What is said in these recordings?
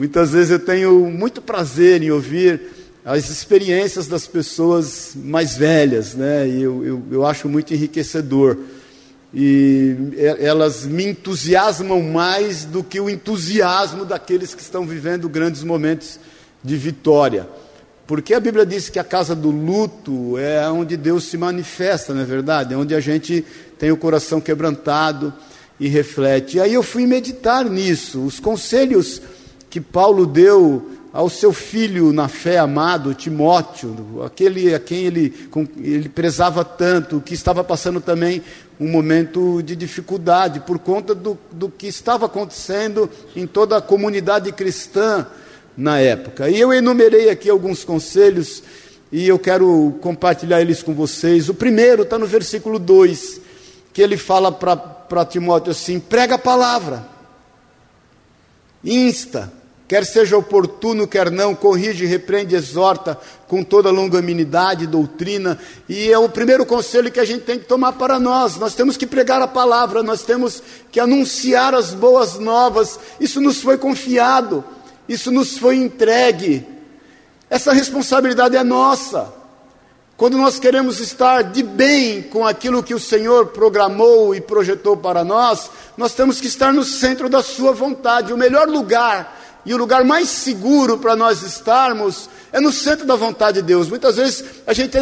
Muitas vezes eu tenho muito prazer em ouvir as experiências das pessoas mais velhas, né? Eu, eu, eu acho muito enriquecedor. E elas me entusiasmam mais do que o entusiasmo daqueles que estão vivendo grandes momentos de vitória. Porque a Bíblia diz que a casa do luto é onde Deus se manifesta, não é verdade? É onde a gente tem o coração quebrantado e reflete. E aí eu fui meditar nisso, os conselhos que Paulo deu ao seu filho na fé amado, Timóteo, aquele a quem ele, ele prezava tanto, que estava passando também um momento de dificuldade por conta do, do que estava acontecendo em toda a comunidade cristã na época. E eu enumerei aqui alguns conselhos e eu quero compartilhar eles com vocês. O primeiro está no versículo 2, que ele fala para Timóteo assim: prega a palavra, insta, quer seja oportuno, quer não, corrige, repreende, exorta com toda longanimidade, doutrina. E é o primeiro conselho que a gente tem que tomar para nós. Nós temos que pregar a palavra, nós temos que anunciar as boas novas. Isso nos foi confiado isso nos foi entregue. Essa responsabilidade é nossa. Quando nós queremos estar de bem com aquilo que o Senhor programou e projetou para nós, nós temos que estar no centro da Sua vontade. O melhor lugar e o lugar mais seguro para nós estarmos é no centro da vontade de Deus. Muitas vezes a gente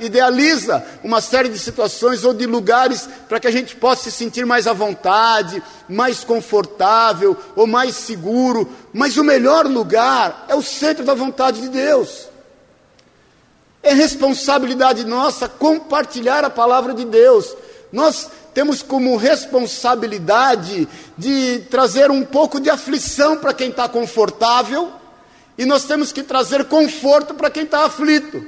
idealiza uma série de situações ou de lugares para que a gente possa se sentir mais à vontade, mais confortável ou mais seguro, mas o melhor lugar é o centro da vontade de Deus. É responsabilidade nossa compartilhar a palavra de Deus. Nós temos como responsabilidade de trazer um pouco de aflição para quem está confortável, e nós temos que trazer conforto para quem está aflito.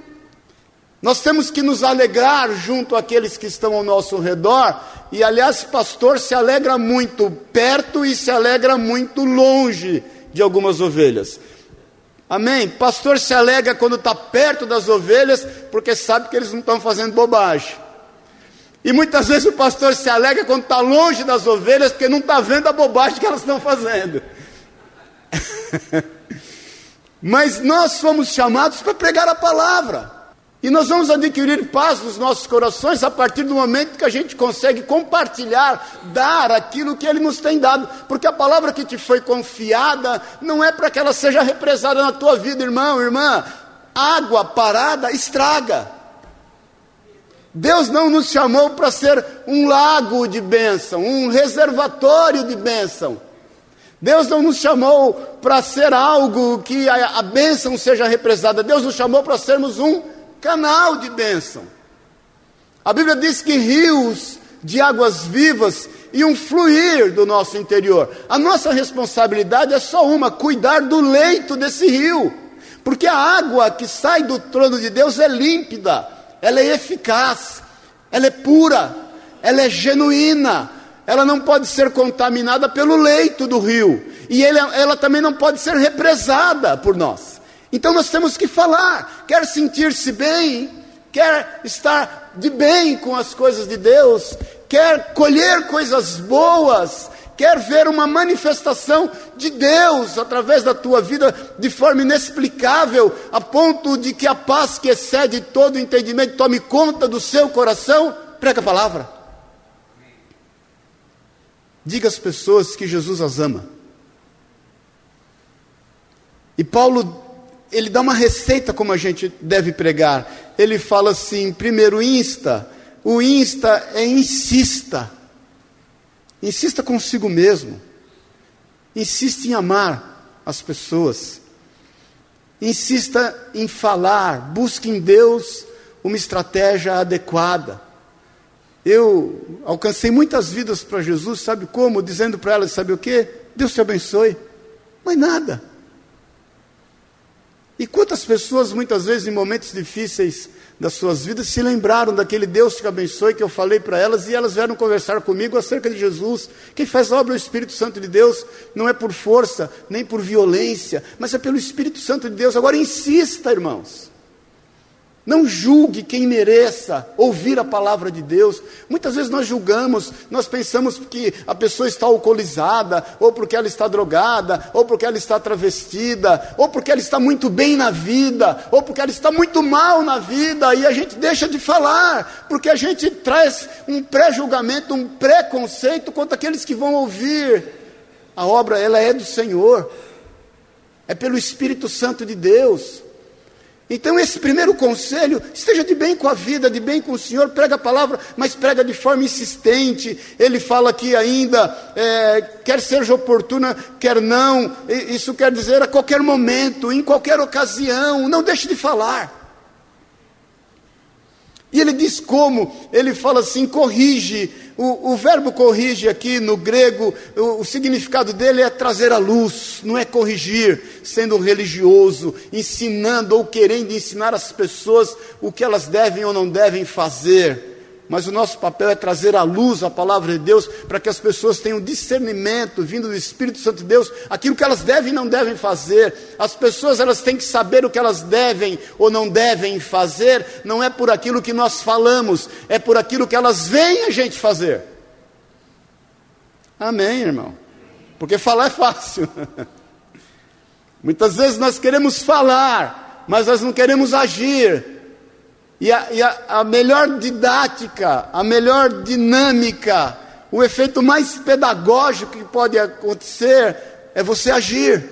Nós temos que nos alegrar junto àqueles que estão ao nosso redor, e aliás, pastor se alegra muito perto e se alegra muito longe de algumas ovelhas. Amém? Pastor se alegra quando está perto das ovelhas, porque sabe que eles não estão fazendo bobagem. E muitas vezes o pastor se alegra quando está longe das ovelhas, porque não está vendo a bobagem que elas estão fazendo. Mas nós fomos chamados para pregar a palavra. E nós vamos adquirir paz nos nossos corações a partir do momento que a gente consegue compartilhar, dar aquilo que Ele nos tem dado. Porque a palavra que te foi confiada não é para que ela seja represada na tua vida, irmão, irmã. Água parada estraga. Deus não nos chamou para ser um lago de bênção, um reservatório de bênção. Deus não nos chamou para ser algo que a, a bênção seja represada. Deus nos chamou para sermos um canal de bênção. A Bíblia diz que rios de águas vivas iam fluir do nosso interior. A nossa responsabilidade é só uma: cuidar do leito desse rio. Porque a água que sai do trono de Deus é límpida ela é eficaz, ela é pura, ela é genuína, ela não pode ser contaminada pelo leito do rio, e ela, ela também não pode ser represada por nós. Então nós temos que falar, quer sentir-se bem, quer estar de bem com as coisas de Deus, quer colher coisas boas, quer ver uma manifestação de Deus através da tua vida de forma inexplicável, a ponto de que a paz que excede todo entendimento tome conta do seu coração, prega a palavra. Diga às pessoas que Jesus as ama. E Paulo, ele dá uma receita como a gente deve pregar. Ele fala assim: primeiro, insta. O insta é insista. Insista consigo mesmo. Insista em amar as pessoas. Insista em falar. Busque em Deus uma estratégia adequada. Eu alcancei muitas vidas para Jesus, sabe como? Dizendo para elas, sabe o que? Deus te abençoe. Mas nada. E quantas pessoas, muitas vezes, em momentos difíceis, das suas vidas se lembraram daquele Deus que abençoe que eu falei para elas e elas vieram conversar comigo acerca de Jesus. Quem faz a obra é o Espírito Santo de Deus, não é por força, nem por violência, mas é pelo Espírito Santo de Deus. Agora insista, irmãos. Não julgue quem mereça ouvir a palavra de Deus. Muitas vezes nós julgamos, nós pensamos que a pessoa está alcoolizada, ou porque ela está drogada, ou porque ela está travestida, ou porque ela está muito bem na vida, ou porque ela está muito mal na vida, e a gente deixa de falar, porque a gente traz um pré-julgamento, um preconceito contra aqueles que vão ouvir. A obra, ela é do Senhor, é pelo Espírito Santo de Deus. Então, esse primeiro conselho, esteja de bem com a vida, de bem com o Senhor, prega a palavra, mas prega de forma insistente. Ele fala aqui ainda, é, quer seja oportuna, quer não, isso quer dizer a qualquer momento, em qualquer ocasião, não deixe de falar. E ele diz como, ele fala assim: corrige. O, o verbo corrige aqui no grego, o, o, significado dele é trazer à luz, não é corrigir, sendo religioso, ensinando ou querendo ensinar as pessoas o que elas devem ou não devem fazer mas o nosso papel é trazer à luz a palavra de Deus para que as pessoas tenham discernimento vindo do Espírito Santo de Deus, aquilo que elas devem e não devem fazer. As pessoas elas têm que saber o que elas devem ou não devem fazer, não é por aquilo que nós falamos, é por aquilo que elas veem a gente fazer. Amém, irmão. Porque falar é fácil. Muitas vezes nós queremos falar, mas nós não queremos agir. E, a, e a, a melhor didática, a melhor dinâmica, o efeito mais pedagógico que pode acontecer é você agir.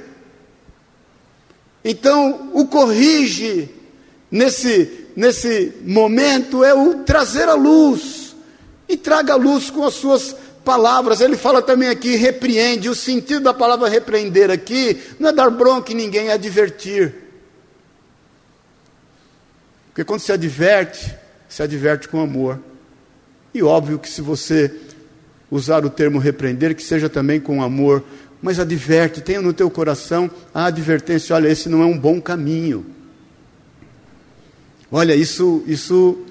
Então, o corrige nesse, nesse momento é o trazer a luz. E traga a luz com as suas palavras. Ele fala também aqui, repreende. O sentido da palavra repreender aqui não é dar bronca em ninguém, é advertir. Porque quando se adverte, se adverte com amor. E óbvio que se você usar o termo repreender, que seja também com amor, mas adverte, tenha no teu coração a advertência, olha, esse não é um bom caminho. Olha, isso, isso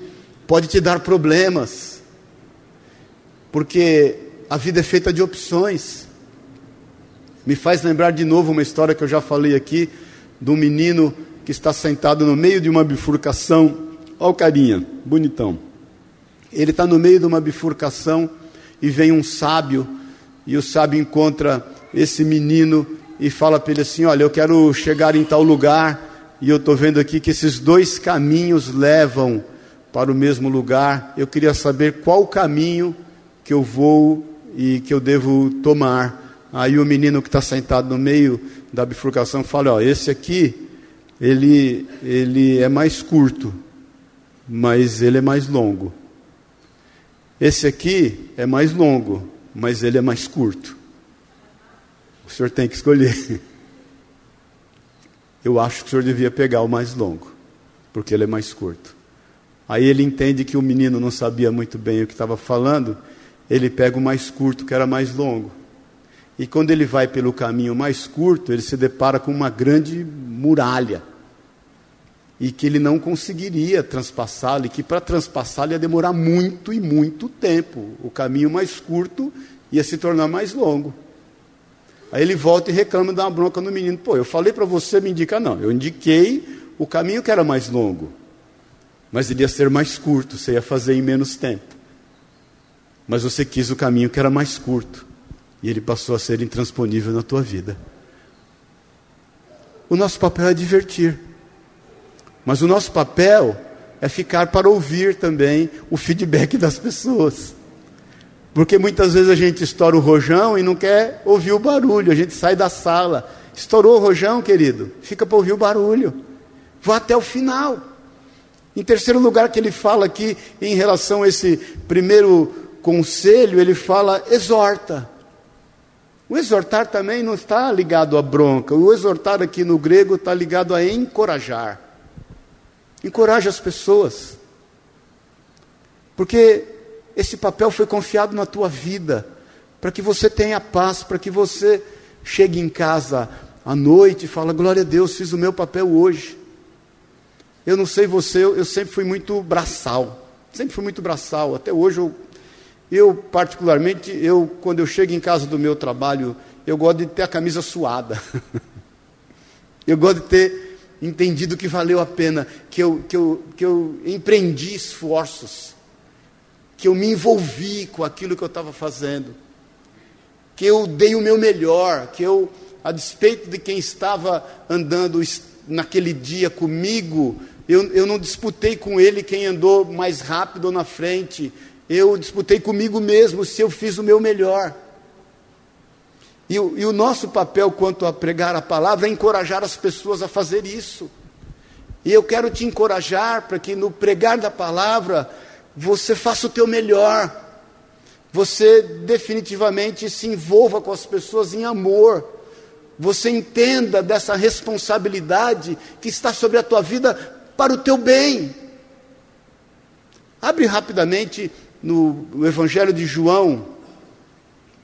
pode te dar problemas, porque a vida é feita de opções. Me faz lembrar de novo uma história que eu já falei aqui, de um menino que está sentado no meio de uma bifurcação. Olha o carinha, bonitão. Ele está no meio de uma bifurcação e vem um sábio, e o sábio encontra esse menino e fala para ele assim: Olha, eu quero chegar em tal lugar, e eu estou vendo aqui que esses dois caminhos levam para o mesmo lugar. Eu queria saber qual caminho que eu vou e que eu devo tomar. Aí o menino que está sentado no meio da bifurcação fala: Ó, esse aqui ele, ele é mais curto, mas ele é mais longo. Esse aqui é mais longo, mas ele é mais curto. O senhor tem que escolher. Eu acho que o senhor devia pegar o mais longo, porque ele é mais curto. Aí ele entende que o menino não sabia muito bem o que estava falando, ele pega o mais curto, que era mais longo. E quando ele vai pelo caminho mais curto, ele se depara com uma grande muralha. E que ele não conseguiria transpassá-la, e que para transpassá-la ia demorar muito e muito tempo. O caminho mais curto ia se tornar mais longo. Aí ele volta e reclama da bronca no menino. Pô, eu falei para você me indicar, não. Eu indiquei o caminho que era mais longo. Mas ele ia ser mais curto, você ia fazer em menos tempo. Mas você quis o caminho que era mais curto e ele passou a ser intransponível na tua vida. O nosso papel é divertir, mas o nosso papel é ficar para ouvir também o feedback das pessoas. Porque muitas vezes a gente estoura o rojão e não quer ouvir o barulho, a gente sai da sala. Estourou o rojão, querido? Fica para ouvir o barulho. Vá até o final. Em terceiro lugar, que ele fala aqui em relação a esse primeiro conselho, ele fala: exorta. O exortar também não está ligado à bronca. O exortar aqui no grego está ligado a encorajar. Encoraje as pessoas. Porque esse papel foi confiado na tua vida, para que você tenha paz, para que você chegue em casa à noite e fale: glória a Deus, fiz o meu papel hoje. Eu não sei você, eu sempre fui muito braçal. Sempre fui muito braçal. Até hoje eu eu, particularmente, eu, quando eu chego em casa do meu trabalho, eu gosto de ter a camisa suada. eu gosto de ter entendido que valeu a pena, que eu, que eu, que eu empreendi esforços, que eu me envolvi com aquilo que eu estava fazendo, que eu dei o meu melhor, que eu, a despeito de quem estava andando naquele dia comigo, eu, eu não disputei com ele quem andou mais rápido na frente, eu disputei comigo mesmo se eu fiz o meu melhor. E, e o nosso papel quanto a pregar a palavra é encorajar as pessoas a fazer isso. E eu quero te encorajar para que no pregar da palavra você faça o teu melhor. Você definitivamente se envolva com as pessoas em amor. Você entenda dessa responsabilidade que está sobre a tua vida para o teu bem. Abre rapidamente no, Evangelho de João,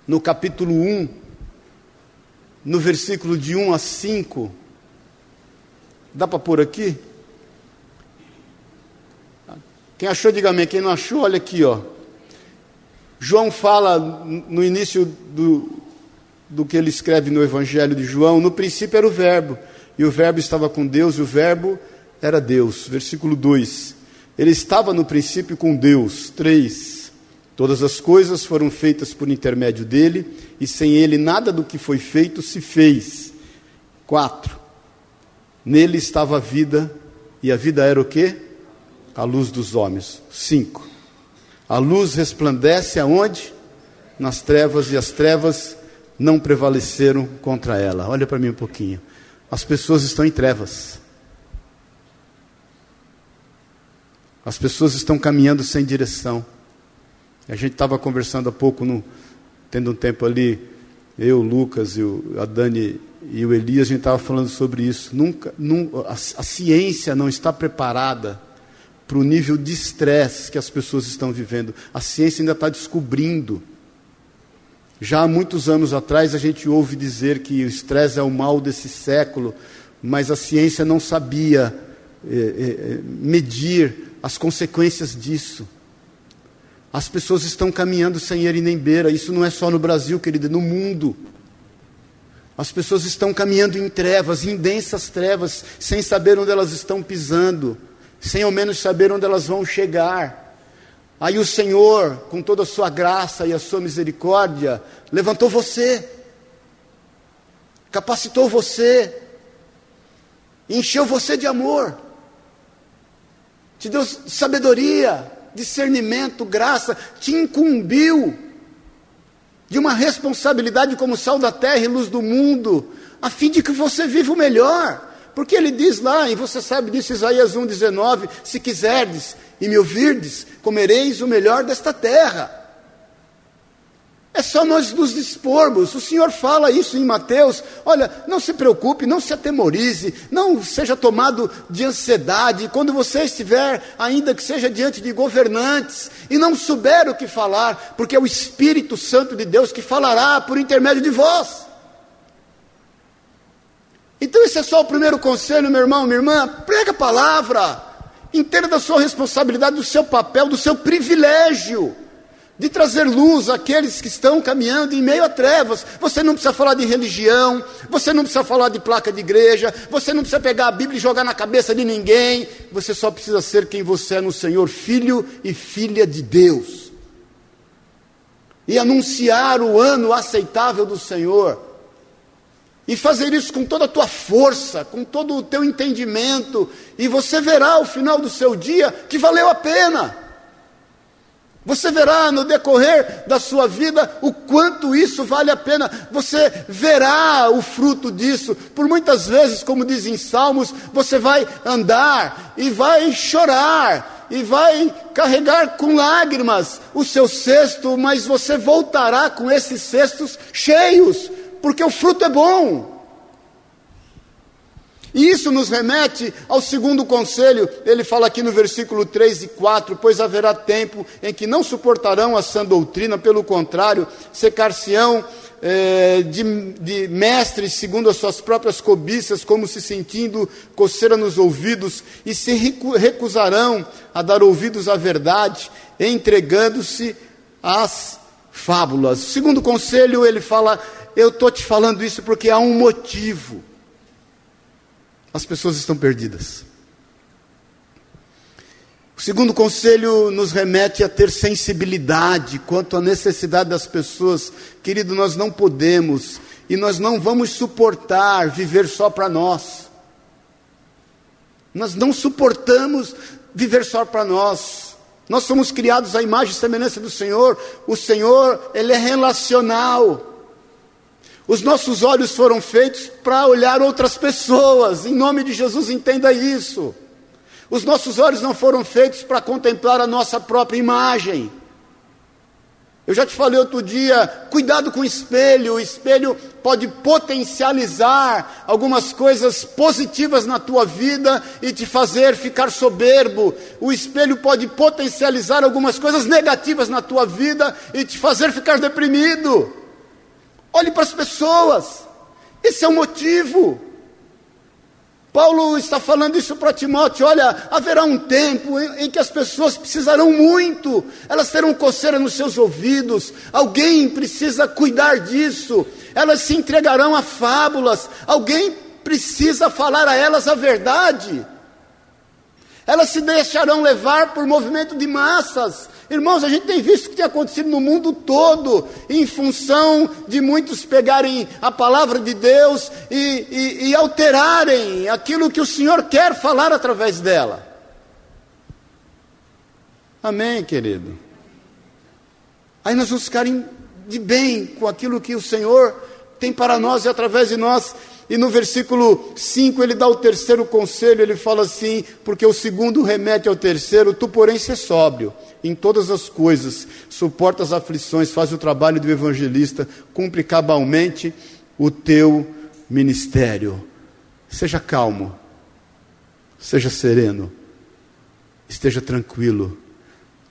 no capítulo 1 no versículo de 1 a 5. Dá para pôr aqui? Quem achou, diga amém. Quem não achou, olha aqui, ó. João fala no início do, do que ele escreve no Evangelho de João: no princípio era o Verbo, e o Verbo estava com Deus, e o Verbo era Deus. Versículo 2: Ele estava no princípio com Deus. 3: Todas as coisas foram feitas por intermédio dele, e sem ele nada do que foi feito se fez. 4. Nele estava a vida, e a vida era o quê? A luz dos homens. 5. A luz resplandece aonde? Nas trevas, e as trevas não prevaleceram contra ela. Olha para mim um pouquinho. As pessoas estão em trevas. As pessoas estão caminhando sem direção. A gente estava conversando há pouco, no, tendo um tempo ali, eu, o Lucas, a Dani e o Elias, a gente estava falando sobre isso. Nunca, a, a ciência não está preparada para o nível de estresse que as pessoas estão vivendo. A ciência ainda está descobrindo. Já há muitos anos atrás a gente ouve dizer que o estresse é o mal desse século, mas a ciência não sabia é, é, medir as consequências disso. As pessoas estão caminhando sem ele nem beira. Isso não é só no Brasil, querida, no mundo. As pessoas estão caminhando em trevas, em densas trevas, sem saber onde elas estão pisando, sem ao menos saber onde elas vão chegar. Aí o Senhor, com toda a sua graça e a sua misericórdia, levantou você, capacitou você, encheu você de amor, te deu sabedoria, discernimento, graça, te incumbiu de uma responsabilidade como sal da terra e luz do mundo, a fim de que você viva o melhor. Porque ele diz lá, e você sabe disso, Isaías 1,19: Se quiserdes e me ouvirdes, comereis o melhor desta terra. É só nós nos dispormos. O Senhor fala isso em Mateus. Olha, não se preocupe, não se atemorize, não seja tomado de ansiedade quando você estiver, ainda que seja diante de governantes, e não souber o que falar, porque é o Espírito Santo de Deus que falará por intermédio de vós. Então, esse é só o primeiro conselho, meu irmão, minha irmã. Prega a palavra, entenda da sua responsabilidade, do seu papel, do seu privilégio de trazer luz àqueles que estão caminhando em meio a trevas. Você não precisa falar de religião, você não precisa falar de placa de igreja, você não precisa pegar a Bíblia e jogar na cabeça de ninguém, você só precisa ser quem você é no Senhor, filho e filha de Deus. E anunciar o ano aceitável do Senhor. E fazer isso com toda a tua força, com todo o teu entendimento, e você verá ao final do seu dia que valeu a pena. Você verá no decorrer da sua vida o quanto isso vale a pena. Você verá o fruto disso. Por muitas vezes, como diz em Salmos, você vai andar e vai chorar e vai carregar com lágrimas o seu cesto, mas você voltará com esses cestos cheios, porque o fruto é bom. E isso nos remete ao segundo conselho, ele fala aqui no versículo 3 e 4: Pois haverá tempo em que não suportarão a sã doutrina, pelo contrário, secar-se-ão é, de, de mestres segundo as suas próprias cobiças, como se sentindo coceira nos ouvidos, e se recusarão a dar ouvidos à verdade, entregando-se às fábulas. Segundo conselho, ele fala: Eu estou te falando isso porque há um motivo as pessoas estão perdidas. O segundo conselho nos remete a ter sensibilidade quanto à necessidade das pessoas. Querido, nós não podemos e nós não vamos suportar viver só para nós. Nós não suportamos viver só para nós. Nós somos criados à imagem e semelhança do Senhor. O Senhor, Ele é relacional. Os nossos olhos foram feitos para olhar outras pessoas. Em nome de Jesus, entenda isso. Os nossos olhos não foram feitos para contemplar a nossa própria imagem. Eu já te falei outro dia, cuidado com o espelho. O espelho pode potencializar algumas coisas positivas na tua vida e te fazer ficar soberbo. O espelho pode potencializar algumas coisas negativas na tua vida e te fazer ficar deprimido. Olhe para as pessoas. Esse é o motivo. Paulo está falando isso para Timóteo: olha, haverá um tempo em, em, que as pessoas precisarão muito, elas terão coceira nos seus ouvidos, alguém precisa cuidar disso, elas se entregarão a fábulas, alguém precisa falar a elas a verdade. Elas se deixarão levar por movimento de massas, Irmãos, a gente tem visto o que tem acontecido no mundo todo, em função de muitos pegarem a palavra de Deus e, e, e alterarem aquilo que o Senhor quer falar através dela. Amém, querido? Aí nós vamos ficar de bem com aquilo que o Senhor tem para nós e através de nós. E no versículo 5 ele dá o terceiro conselho, ele fala assim: porque o segundo remete ao terceiro, tu, porém, ser sóbrio em todas as coisas, suporta as aflições, faz o trabalho do evangelista, cumpre cabalmente o teu ministério. Seja calmo, seja sereno, esteja tranquilo,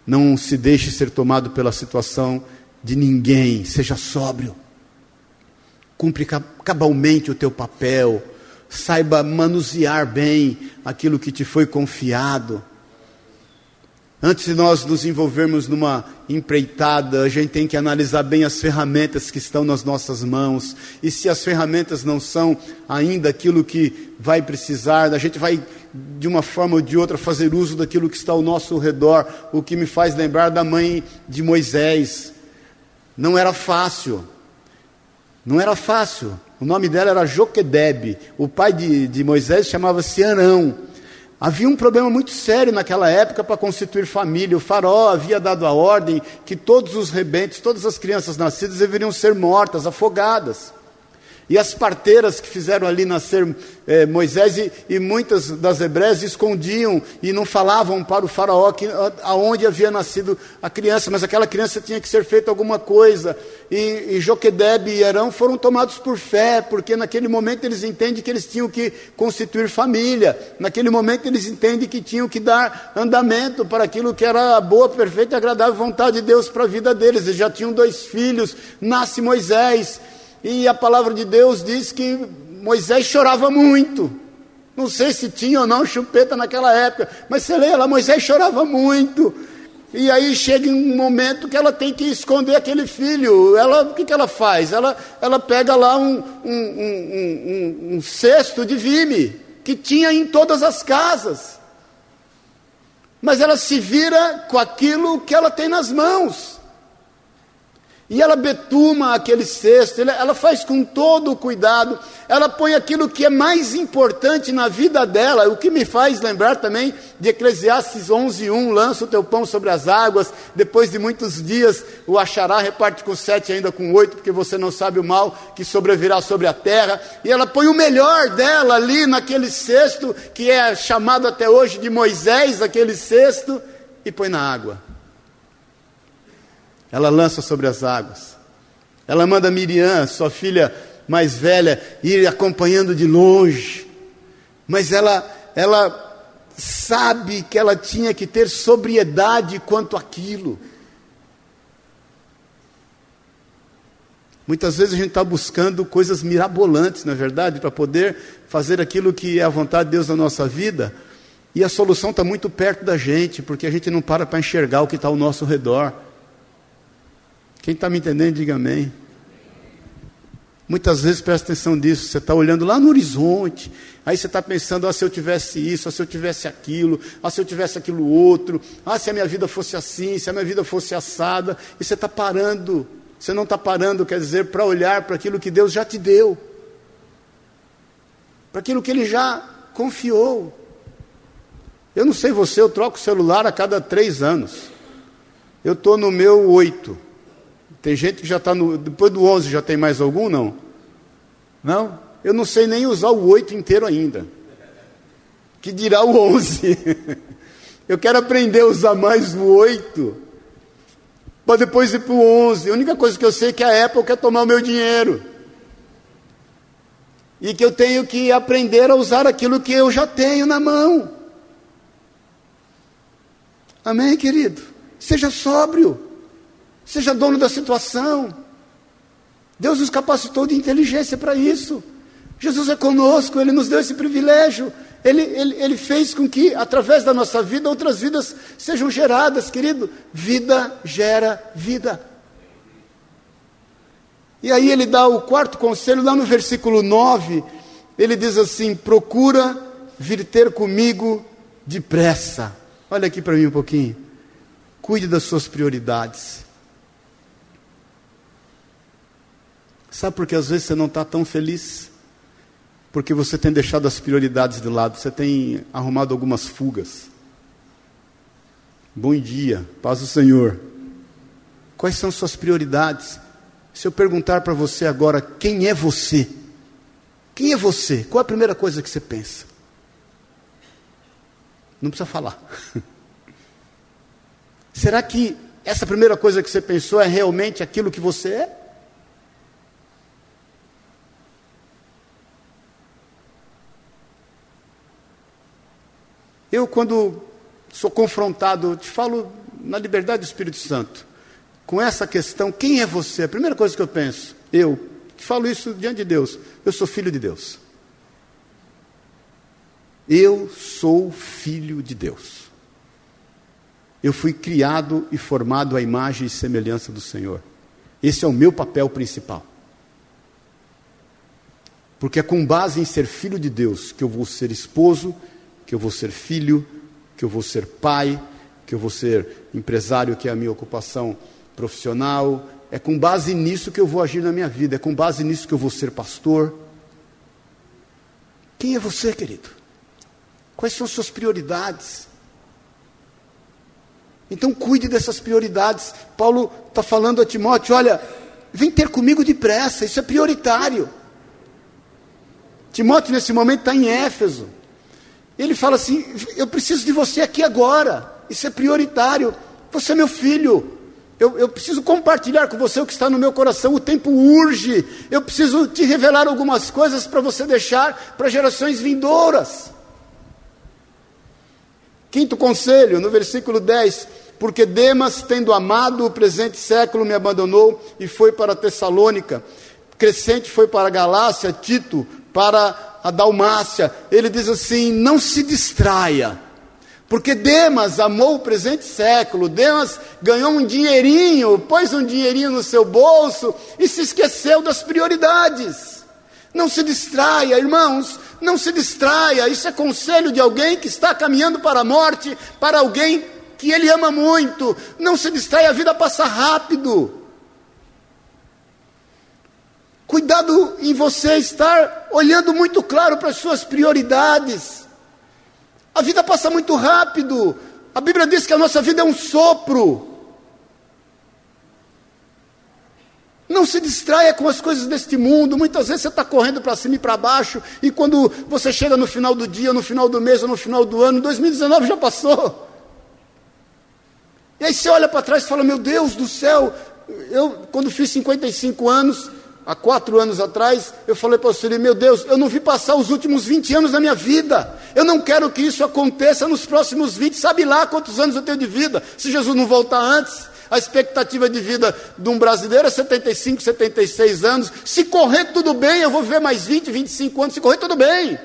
não se deixe ser tomado pela situação de ninguém, seja sóbrio cumpre cabalmente o teu papel, saiba manusear bem aquilo que te foi confiado. Antes de nós nos envolvermos numa empreitada, a gente tem que analisar bem as ferramentas que estão nas nossas mãos. E se as ferramentas não são ainda aquilo que vai precisar, a gente vai, de uma forma ou de outra, fazer uso daquilo que está ao nosso redor. O que me faz lembrar da mãe de Moisés. Não era fácil. Não era fácil. O nome dela era Joquedebe. O pai de, de Moisés chamava-se Arão. Havia um problema muito sério naquela época para constituir família. O faraó havia dado a ordem que todos os rebentes, todas as crianças nascidas deveriam ser mortas, afogadas. E as parteiras que fizeram ali nascer é, Moisés e, e, muitas das hebreias escondiam e não falavam para o faraó que, aonde havia nascido a criança, mas aquela criança tinha que ser feita alguma coisa. E, e Joquedebe e Arão foram tomados por fé, porque naquele momento eles entendem que eles tinham que constituir família, naquele momento eles entendem que tinham que dar andamento para aquilo que era a boa, perfeita e agradável vontade de Deus para a vida deles. Eles já tinham dois filhos, nasce Moisés. E a palavra de Deus diz que Moisés chorava muito. Não sei se tinha ou não chupeta naquela época, mas você lê lá, Moisés chorava muito. E aí chega um momento que ela tem que esconder aquele filho. Ela, o que, que ela faz? Ela, ela pega lá um, um, um, um, cesto de vime, que tinha em todas as casas. Mas ela se vira com aquilo que ela tem nas mãos. E ela betuma aquele cesto, ela faz com todo o cuidado, ela põe aquilo que é mais importante na vida dela, o que me faz lembrar também de Eclesiastes 11:1, lança o teu pão sobre as águas, depois de muitos dias o achará, reparte com sete ainda com oito, porque você não sabe o mal que sobrevirá sobre a terra, e ela põe o melhor dela ali naquele cesto, que é chamado até hoje de Moisés, aquele cesto, e põe na água ela lança sobre as águas. Ela manda Miriam, sua filha mais velha, ir acompanhando de longe. Mas ela, ela sabe que ela tinha que ter sobriedade quanto aquilo. Muitas vezes a gente está buscando coisas mirabolantes, não é verdade, para poder fazer aquilo que é a vontade de Deus na nossa vida, e a solução está muito perto da gente, porque a gente não para para enxergar o que está ao nosso redor. Quem está me entendendo, diga amém. Muitas vezes presta atenção nisso, você está olhando lá no horizonte, aí você está pensando, ah, se eu tivesse isso, ah, se eu tivesse aquilo, ah, se eu tivesse aquilo outro, ah, se a minha vida fosse assim, se a minha vida fosse assada, e você está parando, você não está parando, quer dizer, para olhar para aquilo que Deus já te deu, para aquilo que Ele já confiou. Eu não sei você, eu troco o celular a cada três anos. Eu estou no meu oito. Tem gente que já está no. Depois do 11 já tem mais algum? Não? Não? Eu não sei nem usar o 8 inteiro ainda. Que dirá o 11. Eu quero aprender a usar mais o 8. Para depois ir para o 11. A única coisa que eu sei é que a Apple quer tomar o meu dinheiro. E que eu tenho que aprender a usar aquilo que eu já tenho na mão. Amém, querido? Seja sóbrio. Seja dono da situação. Deus nos capacitou de inteligência para isso. Jesus é conosco, Ele nos deu esse privilégio. Ele, ele, ele fez com que, através da nossa vida, outras vidas sejam geradas, querido. Vida gera vida. E aí ele dá o quarto conselho, lá no versículo 9, ele diz assim: procura vir ter comigo depressa. Olha aqui para mim um pouquinho. Cuide das suas prioridades. Sabe por que às vezes você não está tão feliz? Porque você tem deixado as prioridades de lado, você tem arrumado algumas fugas. Bom dia, paz do Senhor. Quais são suas prioridades? Se eu perguntar para você agora, quem é você? Quem é você? Qual é a primeira coisa que você pensa? Não precisa falar. Será que essa primeira coisa que você pensou é realmente aquilo que você é? Eu, quando sou confrontado, te falo na liberdade do Espírito Santo, com essa questão: quem é você? A primeira coisa que eu penso, eu, te falo isso diante de Deus, eu sou filho de Deus. Eu sou filho de Deus. Eu fui criado e formado à imagem e semelhança do Senhor. Esse é o meu papel principal. Porque é com base em ser filho de Deus que eu vou ser esposo que eu vou ser filho, que eu vou ser pai, que eu vou ser empresário, que é a minha ocupação profissional. É com base nisso que eu vou agir na minha vida, é com base nisso que eu vou ser pastor. Quem é você, querido? Quais são suas prioridades? Então cuide dessas prioridades. Paulo está falando a Timóteo: olha, vem ter comigo depressa, isso é prioritário. Timóteo, nesse momento, está em Éfeso. Ele fala assim: Eu preciso de você aqui agora, isso é prioritário. Você é meu filho, eu, eu, preciso compartilhar com você o que está no meu coração. O tempo urge. Eu preciso te revelar algumas coisas para você deixar para gerações vindouras. Quinto conselho, no versículo 10: Porque Demas, tendo amado o presente século, me abandonou e foi para Tessalônica. Crescente foi para Galácia, Tito para a Dalmácia, ele diz assim: não se distraia, porque Demas amou o presente século, Demas ganhou um dinheirinho, pôs um dinheirinho no seu bolso e se esqueceu das prioridades. Não se distraia, irmãos, não se distraia. Isso é conselho de alguém que está caminhando para a morte, para alguém que ele ama muito. Não se distraia, a vida passa rápido. Cuidado em você estar olhando muito claro para as suas prioridades. A vida passa muito rápido. A Bíblia diz que a nossa vida é um sopro. Não se distraia com as coisas deste mundo. Muitas vezes você está correndo para cima e para baixo, e quando você chega no final do dia, no final do mês ou no final do ano, 2019 já passou. E aí você olha para trás e fala: Meu Deus do céu, eu, quando fiz 55 anos, há quatro anos atrás, eu falei para o Senhor, meu Deus, eu não vi passar os últimos 20 anos da minha vida. Eu não quero que isso aconteça nos próximos 20, sabe lá quantos anos eu tenho de vida. Se Jesus não voltar antes, a expectativa de vida de um brasileiro é 75, 76 anos. Se correr tudo bem, eu vou viver mais 20, 25 anos. Se correr tudo bem.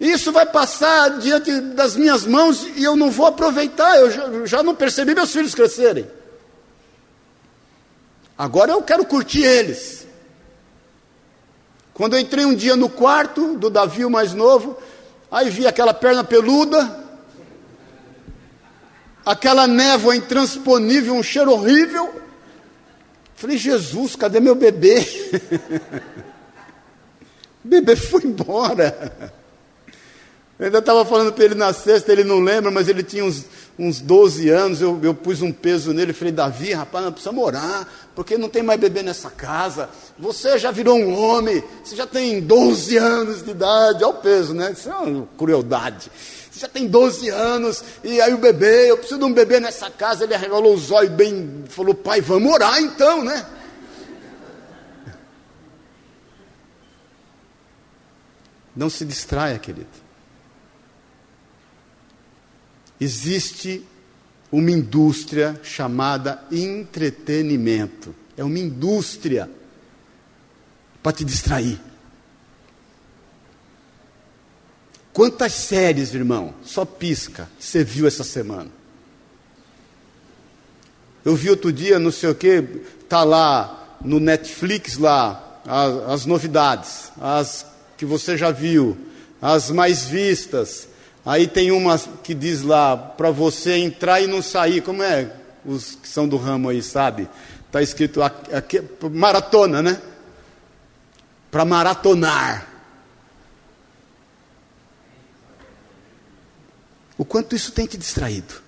Isso vai passar diante das minhas mãos e eu não vou aproveitar. Eu já não percebi meus filhos crescerem. Agora eu quero curtir eles. Quando eu entrei um dia no quarto do Davi, o mais novo, aí vi aquela perna peluda, aquela névoa intransponível, um cheiro horrível. Falei, Jesus, cadê meu bebê? o bebê foi embora. Eu ainda estava falando para ele na sexta, ele não lembra, mas ele tinha uns, uns 12 anos. Eu, eu pus um peso nele. Falei, Davi, rapaz, não precisa morar, porque não tem mais bebê nessa casa. Você já virou um homem, você já tem 12 anos de idade. Olha o peso, né? Isso é uma crueldade. Você já tem 12 anos, e aí o bebê, eu preciso de um bebê nessa casa. Ele arregalou os olhos bem, falou, pai, vamos orar então, né? Não se distraia, querido. Existe uma indústria chamada entretenimento. É uma indústria para te distrair. Quantas séries, irmão, só pisca, você viu essa semana? Eu vi outro dia, não sei o que, tá lá no Netflix lá as, as novidades, as que você já viu, as mais vistas, Aí tem uma que diz lá, para você entrar e não sair. Como é? Os que são do ramo aí, sabe? Está escrito aqui, maratona, né? Para maratonar. O quanto isso tem te distraído.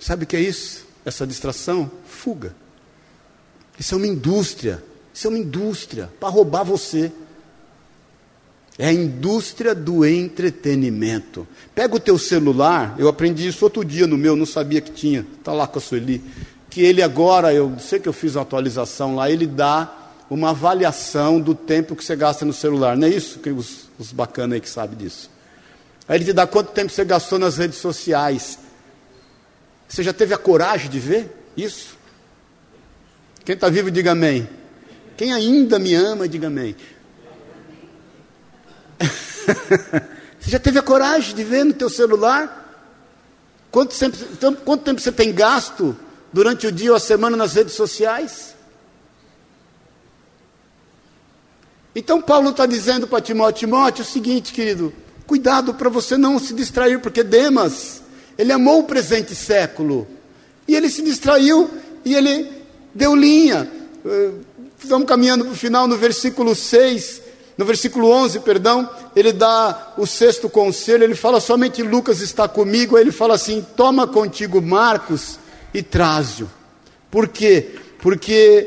Sabe o que é isso? Essa distração? Fuga. Isso é uma indústria. Isso é uma indústria para roubar você. É a indústria do entretenimento. Pega o teu celular, eu aprendi isso outro dia no meu, não sabia que tinha, está lá com a Sueli. Que ele agora, eu sei que eu fiz uma atualização lá, ele dá uma avaliação do tempo que você gasta no celular. Não é isso? Que os, os bacanas aí que sabem disso. Aí ele te dá quanto tempo você gastou nas redes sociais. Você já teve a coragem de ver isso? Quem está vivo, diga amém. Quem ainda me ama, diga amém. você já teve a coragem de ver no teu celular? Quanto tempo, quanto tempo você tem gasto durante o dia ou a semana nas redes sociais? Então Paulo está dizendo para Timóteo, Timóteo, é o seguinte, querido, cuidado para você não se distrair, porque Demas, ele amou o presente século, e ele se distraiu, e ele deu linha. Eh, estamos caminhando para o final no versículo 6, no versículo 11, perdão, ele dá o sexto conselho, ele fala somente Lucas está comigo, aí ele fala assim: toma contigo Marcos e traze-o. Por quê? Porque,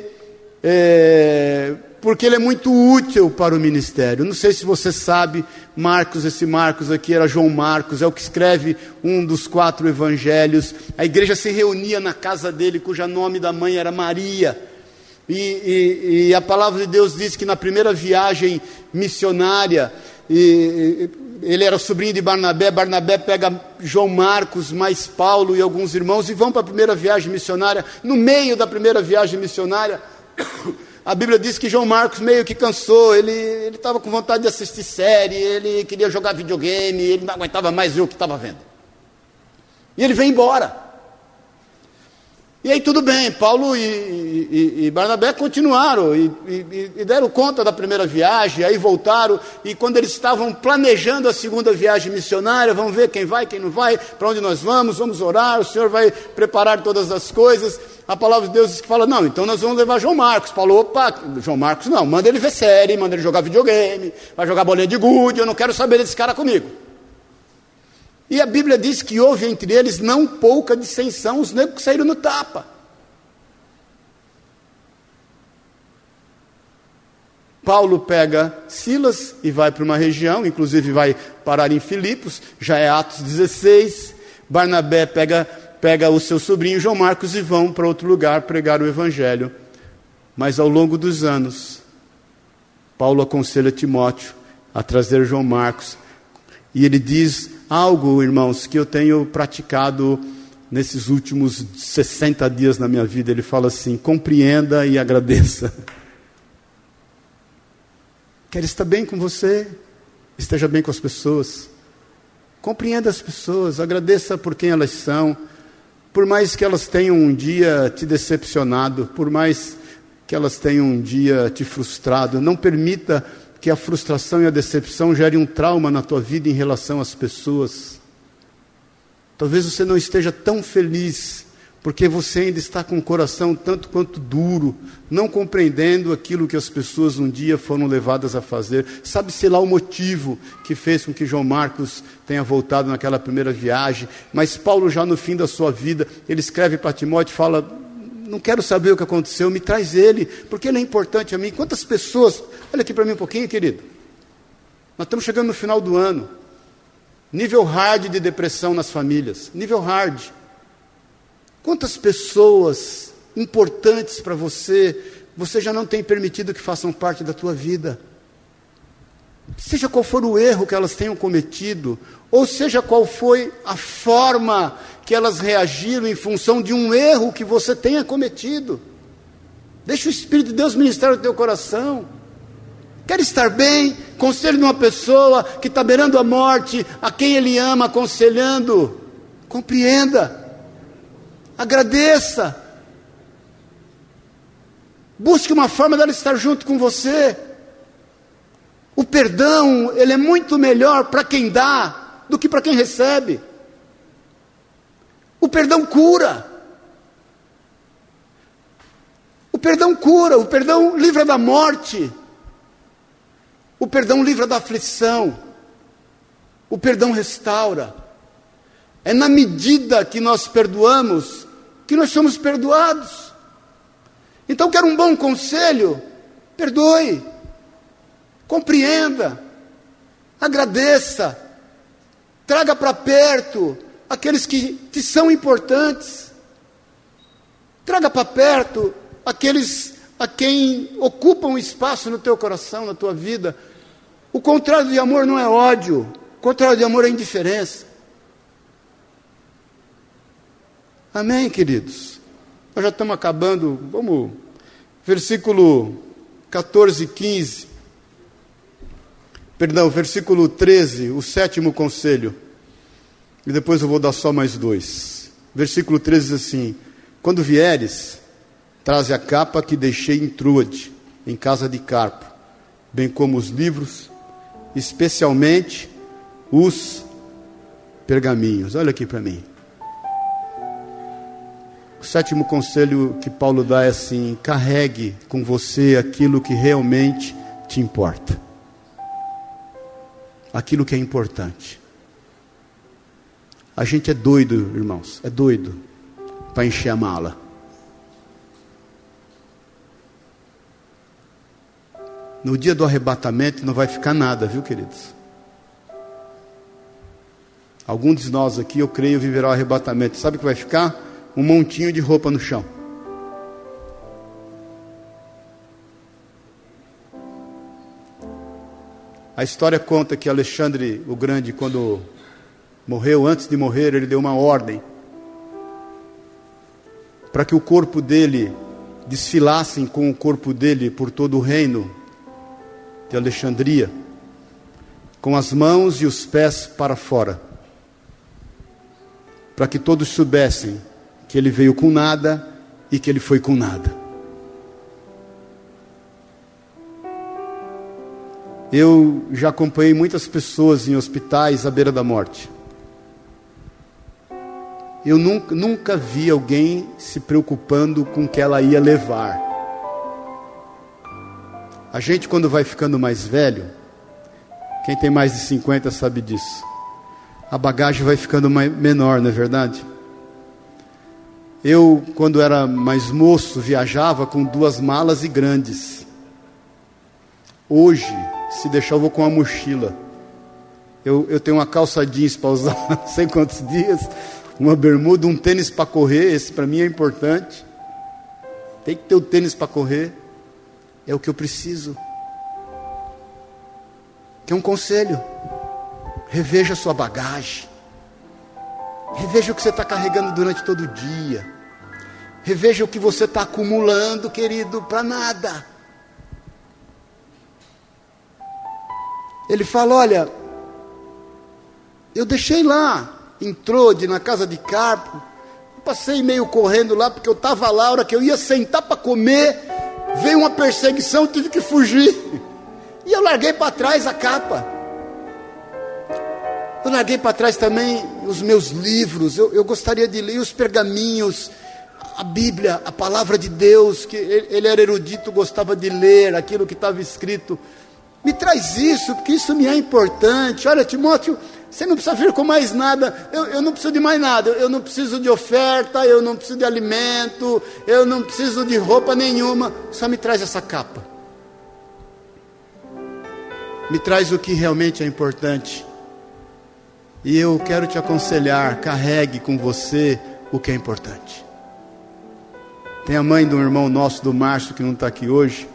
é, porque ele é muito útil para o ministério. Não sei se você sabe, Marcos, esse Marcos aqui era João Marcos, é o que escreve um dos quatro evangelhos. A igreja se reunia na casa dele, cuja nome da mãe era Maria. E, e, e, a palavra de Deus diz que na primeira viagem missionária, e, ele era sobrinho de Barnabé, Barnabé pega João Marcos, mais Paulo e alguns irmãos e vão para a primeira viagem missionária. No meio da primeira viagem missionária, a Bíblia diz que João Marcos meio que cansou, ele estava com vontade de assistir série, ele queria jogar videogame, ele não aguentava mais ver o que estava vendo. E ele vem embora. E aí tudo bem, Paulo e, e, e Barnabé continuaram e, e, deram conta da primeira viagem, aí voltaram, e quando eles estavam planejando a segunda viagem missionária, vamos ver quem vai, quem não vai, para onde nós vamos, vamos orar, o Senhor vai preparar todas as coisas. A palavra de Deus que fala, não, então nós vamos levar João Marcos. Paulo, opa, João Marcos não, manda ele ver série, manda ele jogar videogame, vai jogar bolinha de gude, eu não quero saber desse cara comigo. E a Bíblia diz que houve entre eles não pouca dissensão, os negros saíram no tapa. Paulo pega Silas e vai para uma região, inclusive vai parar em Filipos, já é Atos 16. Barnabé pega, pega o seu sobrinho João Marcos e vão para outro lugar pregar o Evangelho. Mas ao longo dos anos, Paulo aconselha Timóteo a trazer João Marcos. E ele diz algo, irmãos, que eu tenho praticado nesses últimos 60 dias na minha vida. Ele fala assim: compreenda e agradeça. Quer estar bem com você, esteja bem com as pessoas. Compreenda as pessoas, agradeça por quem elas são, por mais que elas tenham um dia te decepcionado, por mais que elas tenham um dia te frustrado. Não permita que a frustração e a decepção gerem um trauma na tua vida em relação às pessoas. Talvez você não esteja tão feliz porque você ainda está com o coração tanto quanto duro, não compreendendo aquilo que as pessoas um dia foram levadas a fazer. Sabe-se lá o motivo que fez com que João Marcos tenha voltado naquela primeira viagem, mas Paulo, já no fim da sua vida, ele escreve para Timóteo e fala: Não quero saber o que aconteceu, me traz ele, porque ele é importante a mim. Quantas pessoas, olha aqui para mim um pouquinho, querido, nós estamos chegando no final do ano, nível hard de depressão nas famílias, nível hard. Quantas pessoas importantes para você, você já não tem permitido que façam parte da tua vida? Seja qual for o erro que elas tenham cometido, ou seja qual foi a forma que elas reagiram em função de um erro que você tenha cometido. Deixa o Espírito de Deus ministrar o teu coração. Quer estar bem? Conselho de uma pessoa que está beirando a morte, a quem ele ama, aconselhando. Compreenda. Agradeça. Busque uma forma dela estar junto com você. O perdão, ele é muito melhor para quem dá do que para quem recebe. O perdão cura. O perdão cura, o perdão livra da morte. O perdão livra da aflição. O perdão restaura. É na medida que nós perdoamos que nós somos perdoados. Então, quero um bom conselho? Perdoe, compreenda, agradeça, traga para perto aqueles que te são importantes, traga para perto aqueles a quem ocupam espaço no teu coração, na tua vida. O contrário de amor não é ódio, o contrário de amor é indiferença. Amém, queridos? Nós já estamos acabando. Vamos. Versículo 14 e 15. Perdão, versículo 13, o sétimo conselho. E depois eu vou dar só mais dois. Versículo 13 diz assim: Quando vieres, traze a capa que deixei em Truade, em casa de Carpo, bem como os livros, especialmente os pergaminhos. Olha aqui para mim. O sétimo conselho que Paulo dá é assim: carregue com você aquilo que realmente te importa, aquilo que é importante. A gente é doido, irmãos, é doido para encher a mala. No dia do arrebatamento não vai ficar nada, viu, queridos? Alguns de nós aqui, eu creio, viverá o arrebatamento. Sabe o que vai ficar? um montinho de roupa no chão. A história conta que Alexandre o Grande, quando morreu, antes de morrer, ele deu uma ordem para que o corpo dele desfilassem com o corpo dele por todo o reino de Alexandria, com as mãos e os pés para fora, para que todos soubessem que ele veio com nada e que ele foi com nada. Eu já acompanhei muitas pessoas em hospitais à beira da morte. Eu nunca, nunca vi alguém se preocupando com o que ela ia levar. A gente, quando vai ficando mais velho, quem tem mais de 50 sabe disso, a bagagem vai ficando menor, não é verdade? Eu, quando era mais moço, viajava com duas malas e grandes. Hoje, se deixar, eu vou com uma mochila. Eu, eu tenho uma calça jeans para usar não sei quantos dias, uma bermuda, um tênis para correr, esse para mim é importante. Tem que ter o tênis para correr, é o que eu preciso. Que é um conselho. Reveja a sua bagagem. Reveja o que você está carregando durante todo o dia. Reveja o que você está acumulando, querido, para nada. Ele fala: Olha, eu deixei lá, entrou de na casa de Carpo, passei meio correndo lá, porque eu estava lá, a hora que eu ia sentar para comer, Veio uma perseguição, tive que fugir. E eu larguei para trás a capa. Eu larguei para trás também os meus livros. Eu, eu, gostaria de ler os pergaminhos, a Bíblia, a palavra de Deus, que ele, ele era erudito, gostava de ler aquilo que estava escrito. Me traz isso, porque isso me é importante. Olha, Timóteo, você não precisa vir com mais nada. Eu, eu, não preciso de mais nada. Eu não preciso de oferta, eu não preciso de alimento, eu não preciso de roupa nenhuma. Só me traz essa capa. Me traz o que realmente é importante. E eu quero te aconselhar: carregue com você o que é importante. Tem a mãe de um irmão nosso, do Márcio, que não está aqui hoje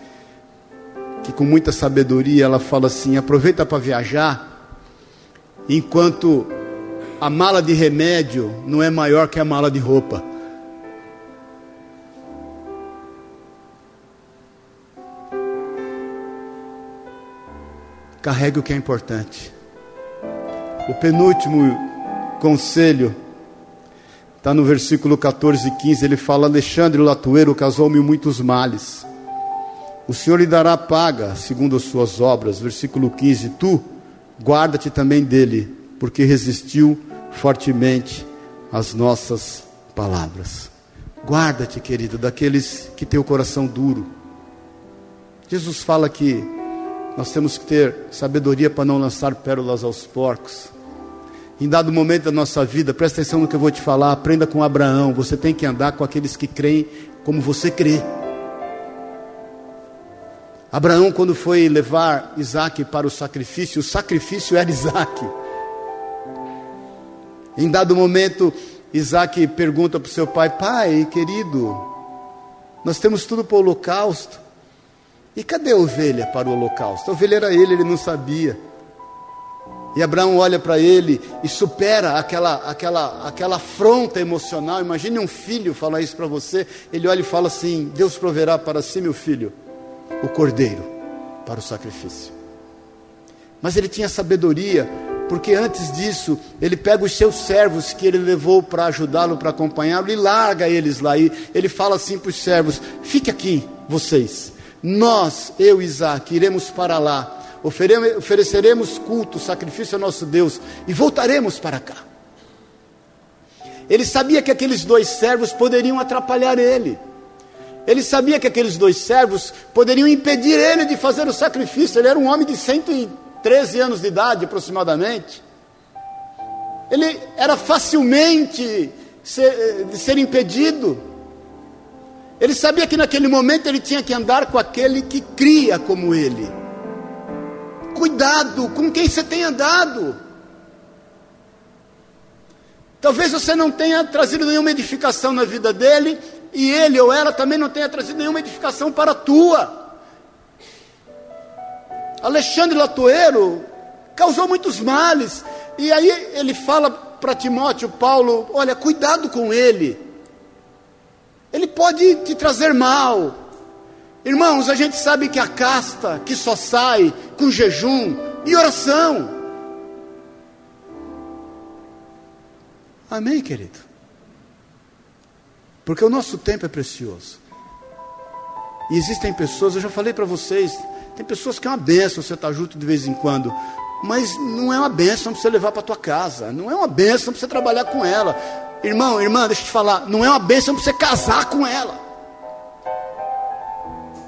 que com muita sabedoria ela fala assim: aproveita para viajar, enquanto a mala de remédio não é maior que a mala de roupa. Carregue o que é importante. O penúltimo conselho está no versículo 14 e 15. Ele fala: Alexandre Latueiro casou-me muitos males o Senhor lhe dará paga segundo as suas obras. Versículo 15: Tu guarda-te também dele, porque resistiu fortemente às nossas palavras. Guarda-te, querido, daqueles que têm o coração duro. Jesus fala que nós temos que ter sabedoria para não lançar pérolas aos porcos. Em dado momento da nossa vida, presta atenção no que eu vou te falar, aprenda com Abraão. Você tem que andar com aqueles que creem como você crê. Abraão, quando foi levar Isaac para o sacrifício, o sacrifício era Isaac. Em dado momento, Isaac pergunta para o seu pai: Pai, querido, nós temos tudo para o holocausto. E cadê a ovelha para o holocausto? A ovelha era ele, ele não sabia. E Abraão olha para ele e supera aquela, aquela, aquela afronta emocional. Imagine um filho falar isso para você. Ele olha e fala assim: Deus proverá para si, meu filho o cordeiro para o sacrifício. Mas ele tinha sabedoria, porque antes disso, ele pega os seus servos que ele levou para ajudá-lo, para acompanhá-lo, e larga eles lá. E ele fala assim para os servos: Fique aqui, vocês. Nós, eu e Isaac, iremos para lá, ofereceremos culto, sacrifício ao nosso Deus e voltaremos para cá. Ele sabia que aqueles dois servos poderiam atrapalhar ele. Ele sabia que aqueles dois servos poderiam impedir ele de fazer o sacrifício. Ele era um homem de 113 anos de idade aproximadamente. Ele era facilmente ser, de ser impedido. Ele sabia que naquele momento ele tinha que andar com aquele que cria como ele. Cuidado com quem você tem andado. Talvez você não tenha trazido nenhuma edificação na vida dele, e ele ou ela também não tenha trazido nenhuma edificação para a tua. Alexandre Latoeiro causou muitos males, e aí ele fala para Timóteo, Paulo: olha, cuidado com ele, ele pode te trazer mal. Irmãos, a gente sabe que a casta que só sai com jejum e oração. Amém, querido? Porque o nosso tempo é precioso. E existem pessoas, eu já falei para vocês, tem pessoas que é uma benção você estar tá junto de vez em quando, mas não é uma benção para você levar para tua casa, não é uma benção para você trabalhar com ela. Irmão, irmã, deixa eu te falar, não é uma benção para você casar com ela.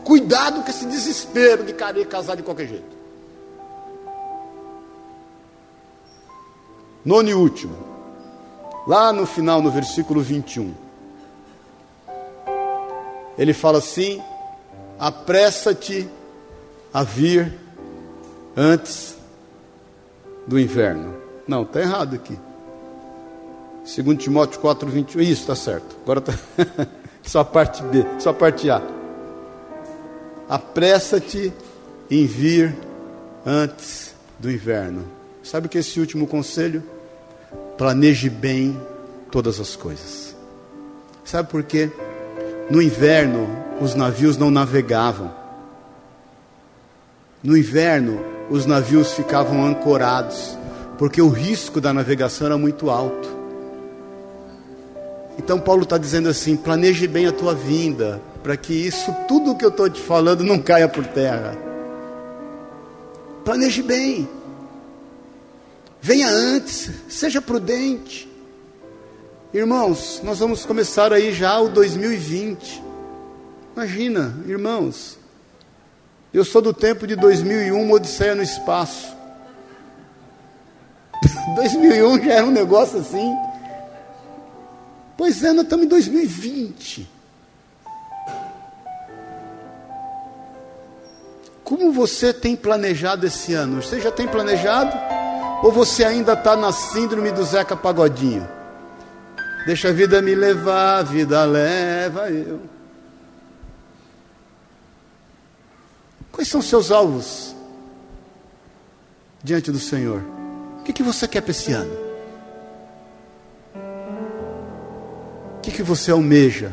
Cuidado com esse desespero de querer casar de qualquer jeito. Nono e último, lá no final, no versículo 21 ele fala assim: apressa-te a vir antes do inverno. Não, está errado aqui. Segundo Timóteo 4, 21. Isso, está certo. Agora está. só a parte B, só a parte A. Apressa-te em vir antes do inverno. Sabe o que é esse último conselho? Planeje bem todas as coisas. Sabe por quê? No inverno, os navios não navegavam. No inverno, os navios ficavam ancorados, porque o risco da navegação era muito alto. Então, Paulo está dizendo assim: planeje bem a tua vinda, para que isso, tudo que eu estou te falando, não caia por terra. Planeje bem. Venha antes, seja prudente. Irmãos, nós vamos começar aí já o 2020. Imagina, irmãos, eu sou do tempo de 2001, Odisseia no Espaço. 2001 já era um negócio assim. Pois é, nós estamos em 2020. Como você tem planejado esse ano? Você já tem planejado? Ou você ainda está na síndrome do Zeca Pagodinho? Deixa a vida me levar, a vida leva eu. Quais são seus alvos diante do Senhor? O que, que você quer para esse ano? O que, que você almeja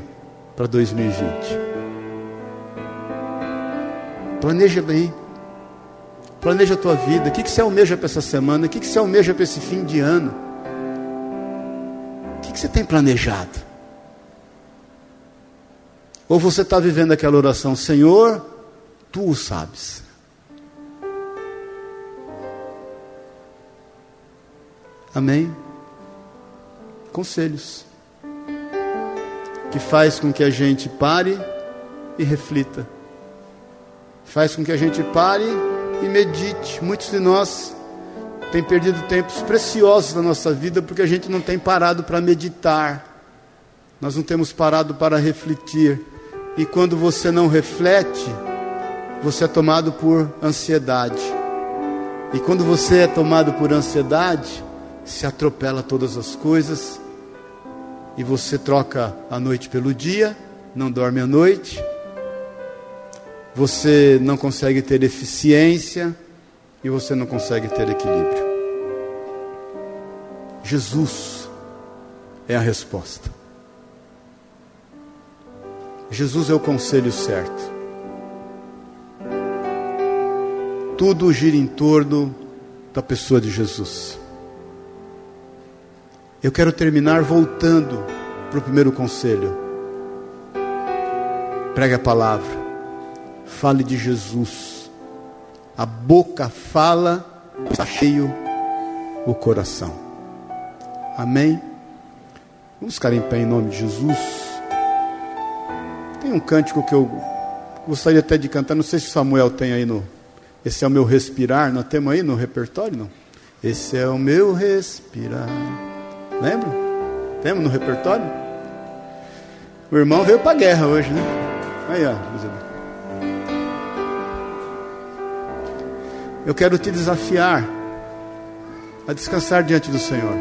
para 2020? Planeja bem. Planeja a tua vida. O que, que você almeja para essa semana? O que, que você almeja para esse fim de ano? Que você tem planejado? Ou você está vivendo aquela oração, Senhor, tu o sabes. Amém? Conselhos que faz com que a gente pare e reflita. Faz com que a gente pare e medite. Muitos de nós têm perdido tempos preciosos na nossa vida porque a gente não tem parado para meditar. Nós não temos parado para refletir. E quando você não reflete, você é tomado por ansiedade. E quando você é tomado por ansiedade, se atropela todas as coisas e você troca a noite pelo dia, não dorme à noite, você não consegue ter eficiência e você não consegue ter equilíbrio. Jesus é a resposta. Jesus é o conselho certo. Tudo gira em torno da pessoa de Jesus. Eu quero terminar voltando para o primeiro conselho. Pregue a palavra. Fale de Jesus. A boca fala, está cheio o coração. Amém? Vamos ficar em pé em nome de Jesus. Tem um cântico que eu gostaria até de cantar, não sei se Samuel tem aí no. Esse é o meu respirar, nós temos aí no repertório, não? Esse é o meu respirar. Lembra? Temos no repertório? O irmão veio para a guerra hoje, né? Aí, ó. Eu quero te desafiar a descansar diante do Senhor,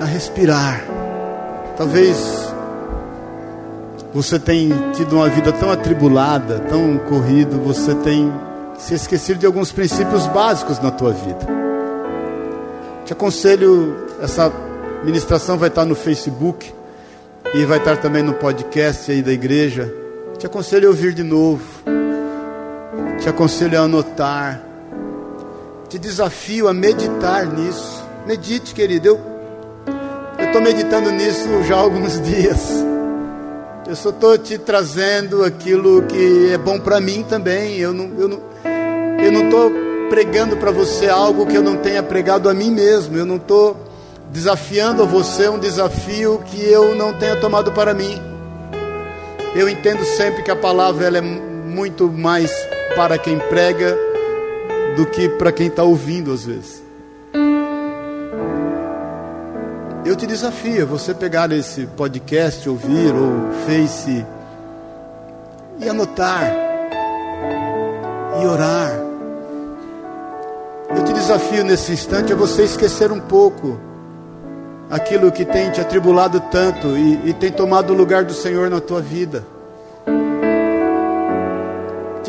a respirar. Talvez você tenha tido uma vida tão atribulada, tão corrido, você tem se esquecido de alguns princípios básicos na tua vida. Te aconselho, essa ministração vai estar no Facebook e vai estar também no podcast aí da igreja. Te aconselho a ouvir de novo. Te aconselho a anotar. Te desafio a meditar nisso. Medite, querido. Eu estou meditando nisso já há alguns dias. Eu só estou te trazendo aquilo que é bom para mim também. Eu não, eu não, eu não estou pregando para você algo que eu não tenha pregado a mim mesmo. Eu não estou desafiando a você um desafio que eu não tenha tomado para mim. Eu entendo sempre que a palavra ela é muito mais para quem prega do que para quem está ouvindo às vezes. Eu te desafio, você pegar esse podcast, ouvir ou face e anotar e orar eu te desafio nesse instante a você esquecer um pouco aquilo que tem te atribulado tanto e, e tem tomado o lugar do Senhor na tua vida.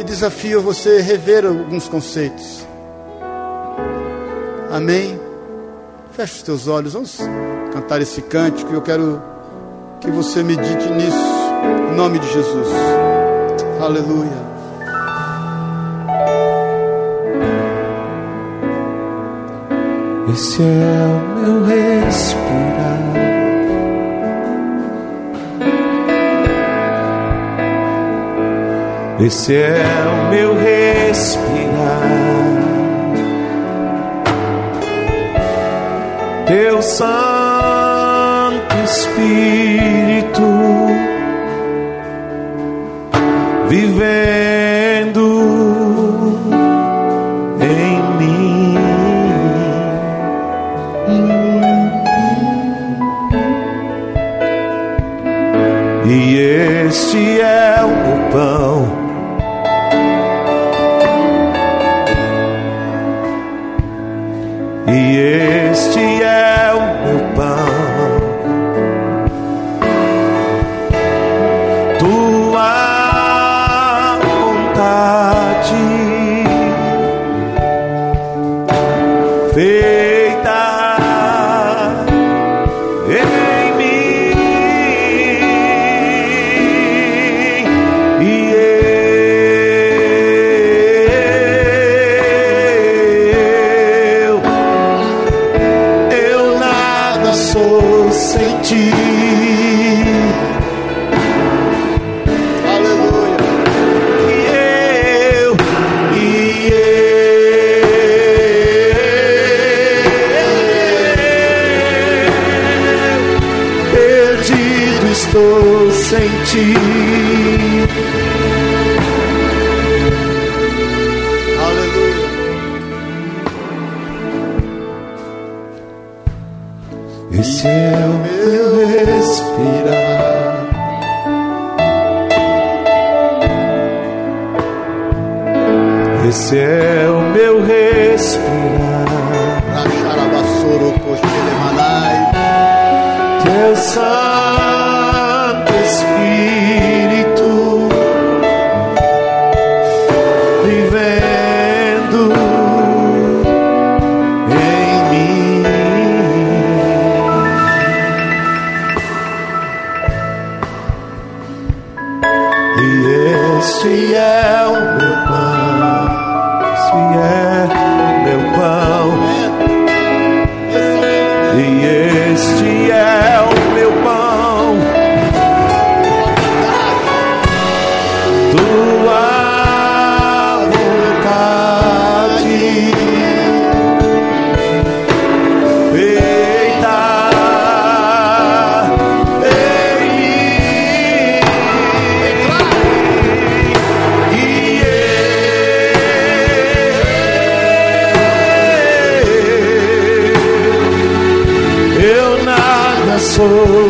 Desafio a você rever alguns conceitos. Amém? Feche os teus olhos, vamos cantar esse cântico. Eu quero que você medite nisso, em nome de Jesus. Aleluia. Esse é o meu respirar. Esse é o meu respirar. Teu Santo Espírito vivendo em mim. E este é o pão.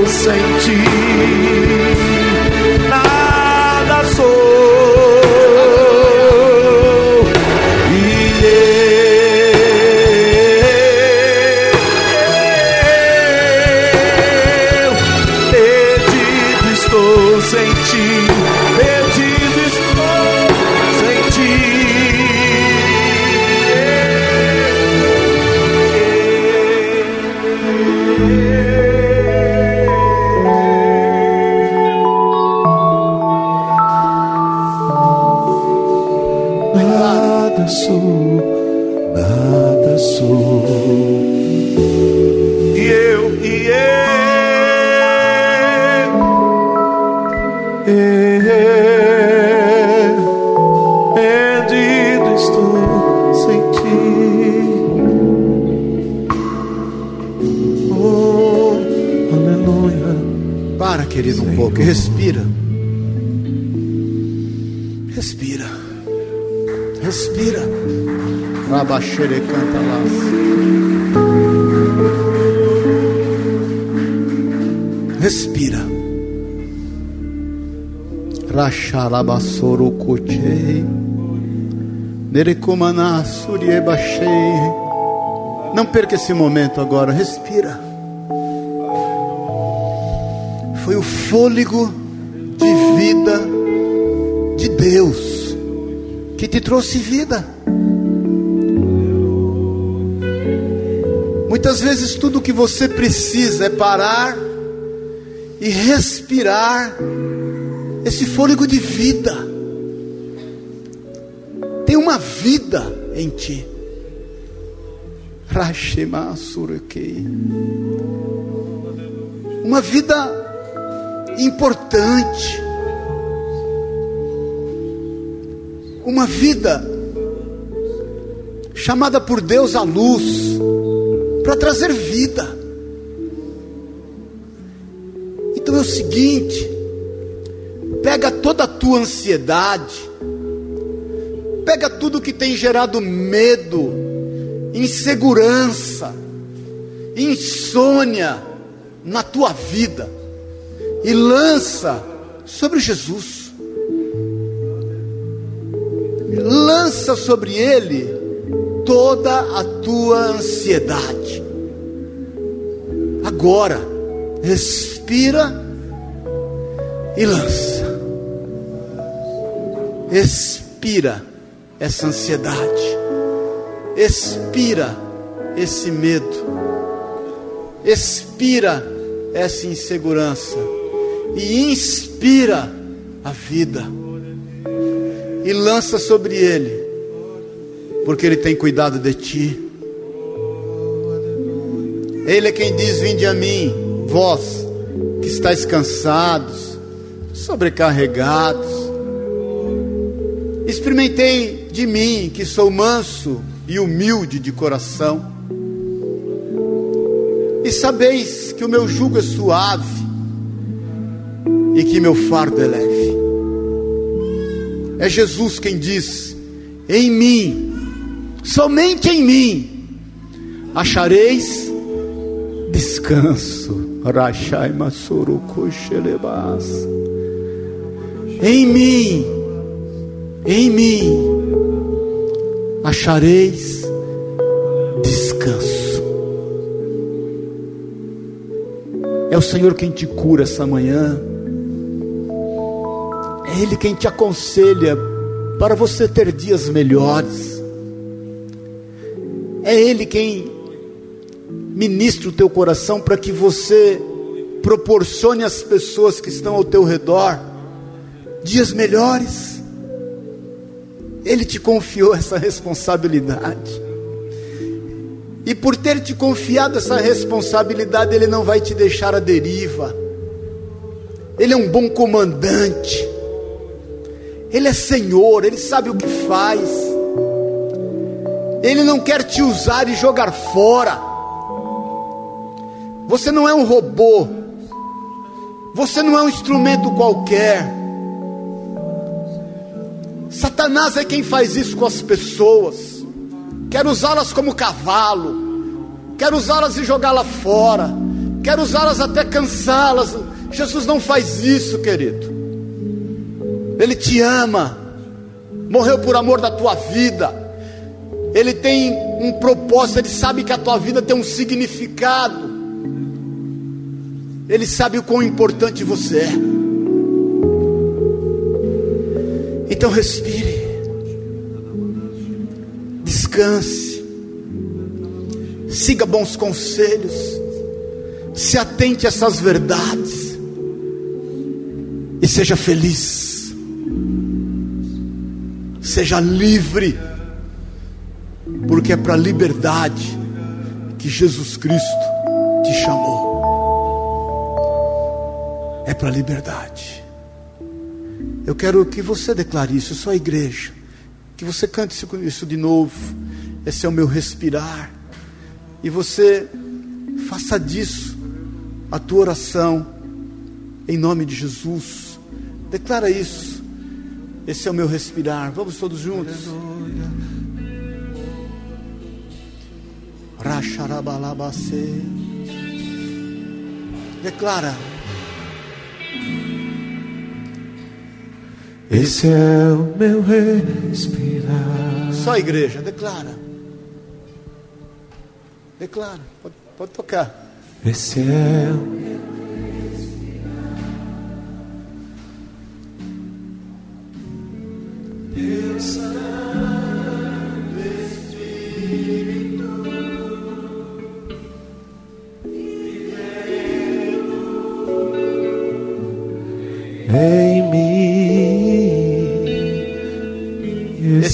Sem ti, Rachalabassoro cochei. Nerekumana suriebachei. Não perca esse momento agora. Respira. Foi o fôlego de vida de Deus que te trouxe vida. Muitas vezes tudo o que você precisa é parar e respirar esse fôlego de vida. Tem uma vida em ti. Uma vida importante. uma vida chamada por Deus à luz para trazer vida. Então é o seguinte: pega toda a tua ansiedade, pega tudo que tem gerado medo, insegurança, insônia na tua vida e lança sobre Jesus. Lança sobre ele toda a tua ansiedade. Agora, respira e lança. Expira essa ansiedade. Expira esse medo. Expira essa insegurança. E inspira a vida. E lança sobre ele porque Ele tem cuidado de ti. Ele é quem diz: Vinde a mim, vós que estáis cansados, sobrecarregados. Experimentei de mim, que sou manso e humilde de coração, e sabeis que o meu jugo é suave e que meu fardo é leve. É Jesus quem diz: Em mim somente em mim achareis descanso. Em mim, em mim achareis descanso. É o Senhor quem te cura essa manhã. É Ele quem te aconselha para você ter dias melhores. É Ele quem ministra o teu coração para que você proporcione às pessoas que estão ao teu redor dias melhores. Ele te confiou essa responsabilidade. E por ter te confiado essa responsabilidade, Ele não vai te deixar à deriva. Ele é um bom comandante. Ele é Senhor, Ele sabe o que faz. Ele não quer te usar e jogar fora. Você não é um robô. Você não é um instrumento qualquer. Satanás é quem faz isso com as pessoas. Quer usá-las como cavalo. Quer usá-las e jogá-las fora. Quer usá-las até cansá-las. Jesus não faz isso, querido. Ele te ama. Morreu por amor da tua vida ele tem um propósito, ele sabe que a tua vida tem um significado. Ele sabe o quão importante você é. Então respire. Descanse. Siga bons conselhos. Se atente a essas verdades. E seja feliz. Seja livre porque é para a liberdade que Jesus Cristo te chamou. É para a liberdade. Eu quero que você declare isso, só a igreja. Que você cante isso de novo. Esse é o meu respirar. E você faça disso a tua oração. Em nome de Jesus. Declara isso. Esse é o meu respirar. Vamos todos juntos. Racharabalabase. Declara. Esse é o meu respirar. Só a igreja, declara. Declara, pode, pode tocar. Esse é o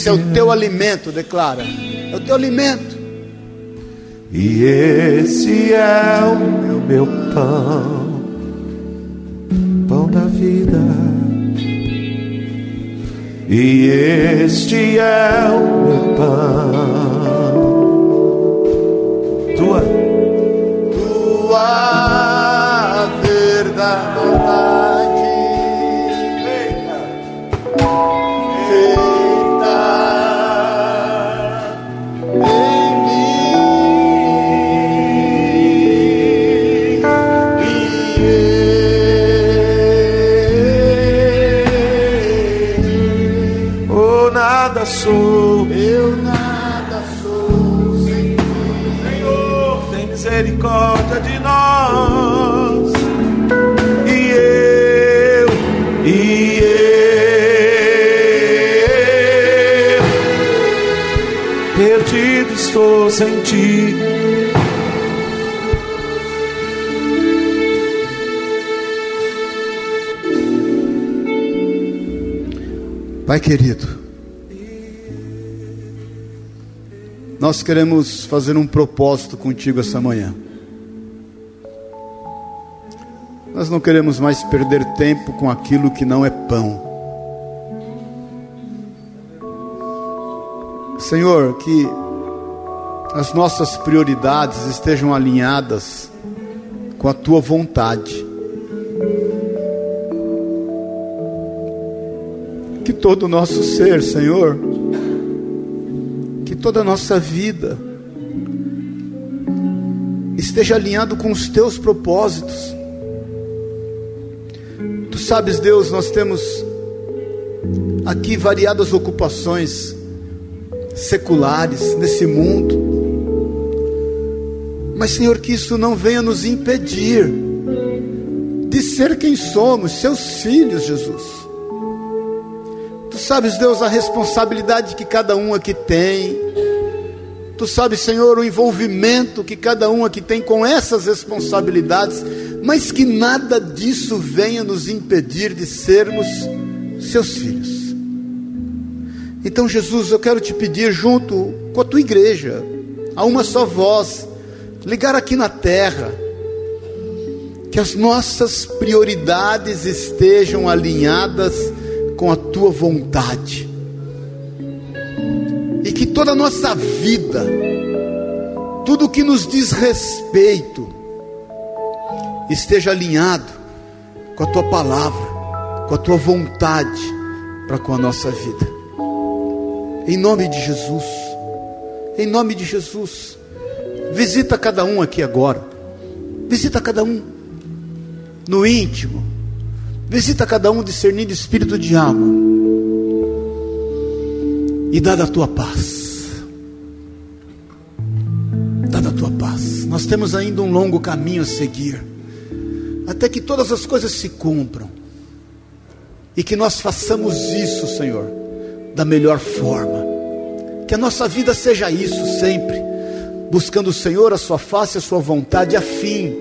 Esse, é o teu alimento, declara. É o teu alimento. E esse é o meu pão, pão da vida. e este é o meu pão. Tua, tua Pai querido, nós queremos fazer um propósito contigo essa manhã. Nós não queremos mais perder tempo com aquilo que não é pão. Senhor, que as nossas prioridades estejam alinhadas com a tua vontade. Todo o nosso ser, Senhor, que toda a nossa vida esteja alinhado com os teus propósitos. Tu sabes, Deus, nós temos aqui variadas ocupações seculares nesse mundo. Mas, Senhor, que isso não venha nos impedir de ser quem somos, seus filhos, Jesus. Sabes, Deus, a responsabilidade que cada um aqui tem. Tu sabes, Senhor, o envolvimento que cada um aqui tem com essas responsabilidades, mas que nada disso venha nos impedir de sermos seus filhos. Então, Jesus, eu quero te pedir, junto com a tua igreja, a uma só voz, ligar aqui na terra, que as nossas prioridades estejam alinhadas com a tua vontade. E que toda a nossa vida, tudo que nos diz respeito, esteja alinhado com a tua palavra, com a tua vontade para com a nossa vida. Em nome de Jesus, em nome de Jesus, visita cada um aqui agora, visita cada um no íntimo, Visita cada um discernindo espírito de alma. E dá da tua paz. Dá da tua paz. Nós temos ainda um longo caminho a seguir. Até que todas as coisas se cumpram. E que nós façamos isso, Senhor, da melhor forma. Que a nossa vida seja isso sempre. Buscando o Senhor, a sua face, a sua vontade, a fim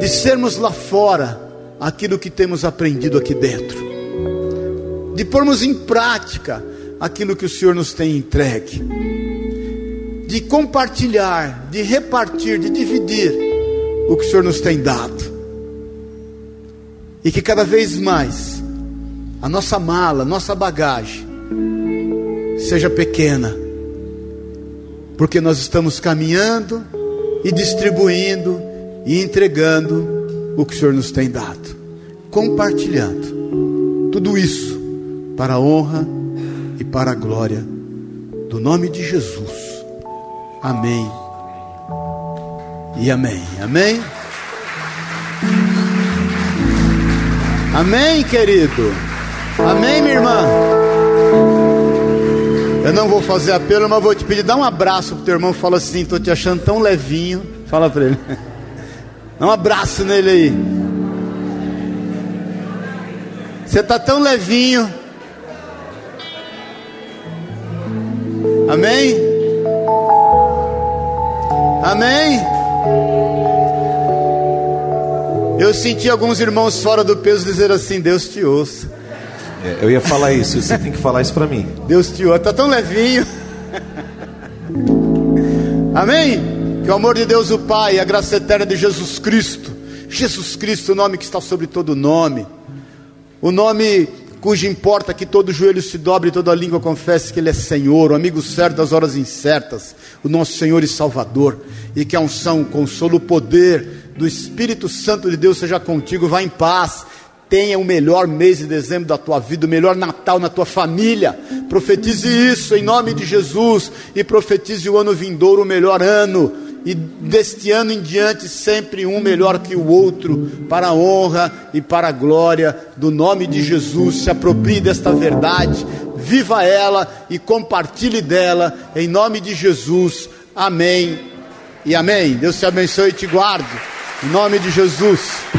de sermos lá fora aquilo que temos aprendido aqui dentro, de pormos em prática aquilo que o Senhor nos tem entregue, de compartilhar, de repartir, de dividir o que o Senhor nos tem dado, e que cada vez mais a nossa mala, nossa bagagem, seja pequena, porque nós estamos caminhando e distribuindo e entregando o que o Senhor nos tem dado, compartilhando tudo isso para a honra e para a glória do nome de Jesus. Amém. E amém. Amém. Amém, querido. Amém, minha irmã. Eu não vou fazer apelo, mas vou te pedir, dá um abraço pro teu irmão, fala assim, tô te achando tão levinho. Fala para ele. Dá um abraço nele aí. Você está tão levinho. Amém? Amém? Eu senti alguns irmãos fora do peso dizer assim: Deus te ouça. É, eu ia falar isso, você tem que falar isso para mim. Deus te ouça, está tão levinho. Amém? Que o amor de Deus, o Pai, a graça eterna de Jesus Cristo, Jesus Cristo, o nome que está sobre todo nome, o nome cujo importa que todo joelho se dobre e toda língua confesse que Ele é Senhor, o amigo certo das horas incertas, o nosso Senhor e Salvador, e que a unção, o consolo, o poder do Espírito Santo de Deus seja contigo, vá em paz. Tenha o melhor mês de dezembro da tua vida, o melhor Natal na tua família. Profetize isso em nome de Jesus e profetize o ano vindouro, o melhor ano e deste ano em diante sempre um melhor que o outro, para a honra e para a glória do nome de Jesus. Se aproprie desta verdade, viva ela e compartilhe dela, em nome de Jesus. Amém e amém. Deus te abençoe e te guarde, em nome de Jesus.